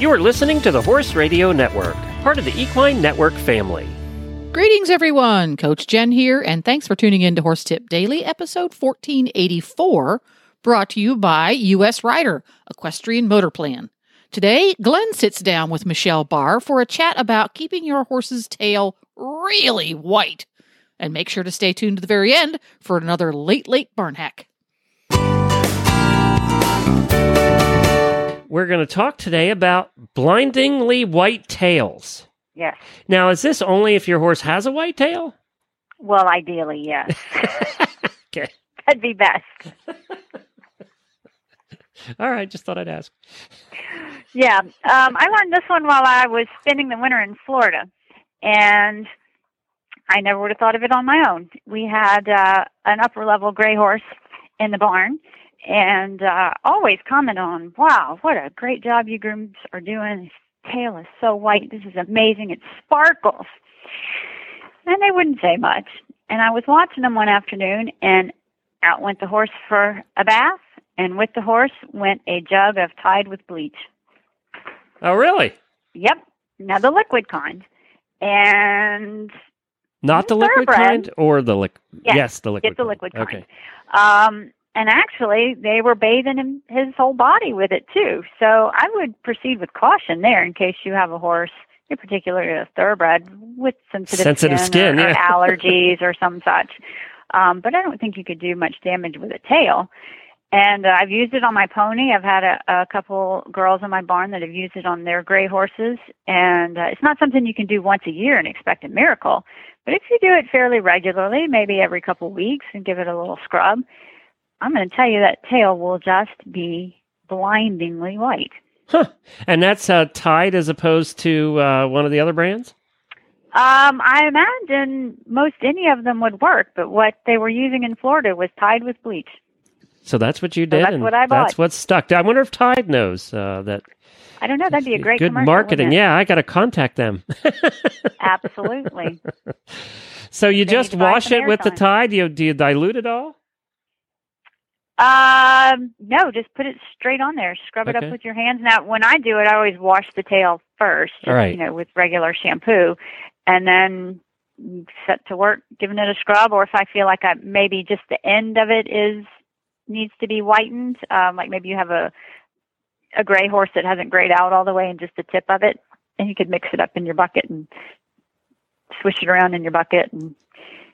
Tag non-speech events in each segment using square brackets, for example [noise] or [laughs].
You are listening to the Horse Radio Network, part of the Equine Network family. Greetings, everyone. Coach Jenn here, and thanks for tuning in to Horse Tip Daily, episode 1484, brought to you by U.S. Rider Equestrian Motor Plan. Today, Glenn sits down with Michelle Barr for a chat about keeping your horse's tail really white. And make sure to stay tuned to the very end for another late, late barn hack. We're going to talk today about blindingly white tails. Yes. Now, is this only if your horse has a white tail? Well, ideally, yes. [laughs] Okay. That'd be best. [laughs] All right, just thought I'd ask. Yeah. Um, I learned this one while I was spending the winter in Florida, and I never would have thought of it on my own. We had uh, an upper level gray horse in the barn, and uh, always comment on, "Wow, what a great job you grooms are doing. His tail is so white. This is amazing. It sparkles." And they wouldn't say much. And I was watching them one afternoon, and out went the horse for a bath, and with the horse went a jug of Tide with bleach. Oh, really? Yep. Now the liquid kind. And Not the liquid kind or the liquid? Yes, the liquid. get the kind. liquid kind. Okay. Um, and actually, they were bathing him, his whole body with it too. So I would proceed with caution there in case you have a horse, in particular a thoroughbred, with sensitive, Sensitive skin, or, or yeah. [laughs] allergies or some such. Um, but I don't think you could do much damage with a tail. And uh, I've used it on my pony. I've had a, a couple girls in my barn that have used it on their gray horses. And uh, it's not something you can do once a year and expect a miracle. But if you do it fairly regularly, maybe every couple weeks, and give it a little scrub, I'm going to tell you that tail will just be blindingly white. Huh. And that's uh, Tide as opposed to uh, one of the other brands? Um, I imagine most any of them would work, but what they were using in Florida was Tide with bleach. So that's what you did. that's and what I bought. That's what stuck. I wonder if Tide knows uh, that. I don't know. That'd be a great good marketing. Yeah, I got to contact them. [laughs] absolutely. so you They just need to buy wash it with the. Tide. You do you dilute it all? Um, no, just put it straight on there. Scrub it up with your hands. Now, when I do it, I always wash the tail first, just, right. you know, with regular shampoo, and then set to work giving it a scrub. Or if I feel like I maybe just the end of it is needs to be whitened, um, like maybe you have a a gray horse that hasn't grayed out all the way, and just the tip of it, and you could mix it up in your bucket and swish it around in your bucket, and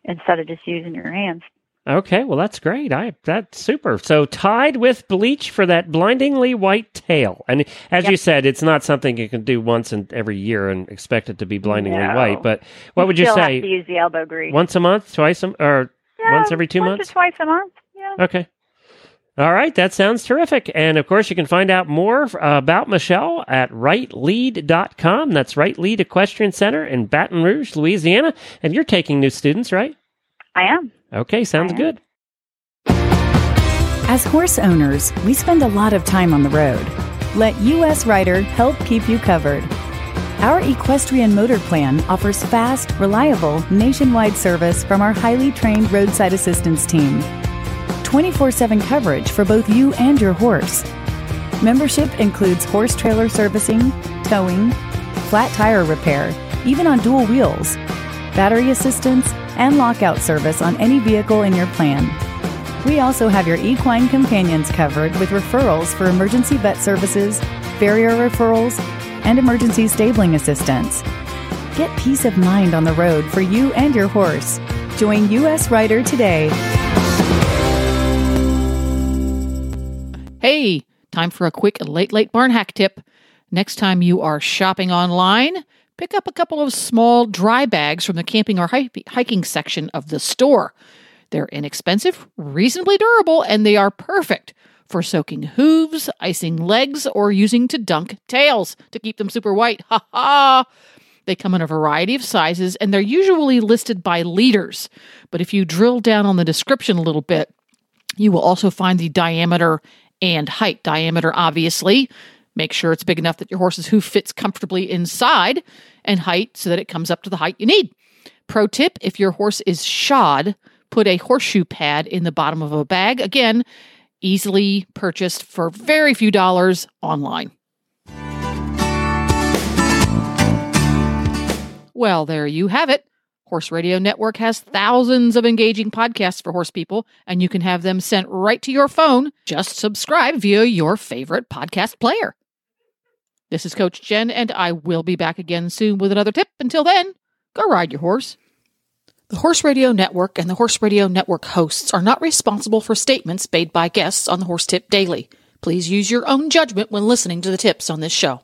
instead of just using your hands. Okay, well that's great. I that's super. So Tide with bleach for that blindingly white tail. And as you said, it's not something you can do once in every year and expect it to be blindingly No. white. But what would you say? Use the elbow grease. Once a month, twice a or Yeah, once every two once months? twice a month. Yeah. Okay. All right, that sounds terrific. And of course, you can find out more about Michelle at rightlead.com. That's Right Lead Equestrian Center in Baton Rouge, Louisiana. And you're taking new students, right? I am. Okay, sounds good. As horse owners, we spend a lot of time on the road. Let US Rider help keep you covered. Our equestrian motor plan offers fast, reliable, nationwide service from our highly trained roadside assistance team. 24 7 coverage for both you and your horse. Membership includes horse trailer servicing, towing, flat tire repair, even on dual wheels, battery assistance, and lockout service on any vehicle in your plan. We also have your equine companions covered with referrals for emergency vet services, farrier referrals, and emergency stabling assistance. Get peace of mind on the road for you and your horse. Join US Rider today. Hey, time for a quick late, late barn hack tip. Next time you are shopping online, pick up a couple of small dry bags from the camping or hiking section of the store. They're inexpensive, reasonably durable, and they are perfect for soaking hooves, icing legs, or using to dunk tails to keep them super white. Ha ha! They come in a variety of sizes and they're usually listed by liters. But if you drill down on the description a little bit, you will also find the diameter and height. Diameter, obviously, Make sure it's big enough that your horse's hoof fits comfortably inside and height so that it comes up to the height you need. Pro tip if your horse is shod, put a horseshoe pad in the bottom of a bag. Again, easily purchased for very few dollars online. Well, there you have it. Horse Radio Network has thousands of engaging podcasts for horse people, and you can have them sent right to your phone. Just subscribe via your favorite podcast player. This is Coach Jenn, and I will be back again soon with another tip. Until then, go ride your horse. The Horse Radio Network and the Horse Radio Network hosts are not responsible for statements made by guests on the Horse Tip Daily. Please use your own judgment when listening to the tips on this show.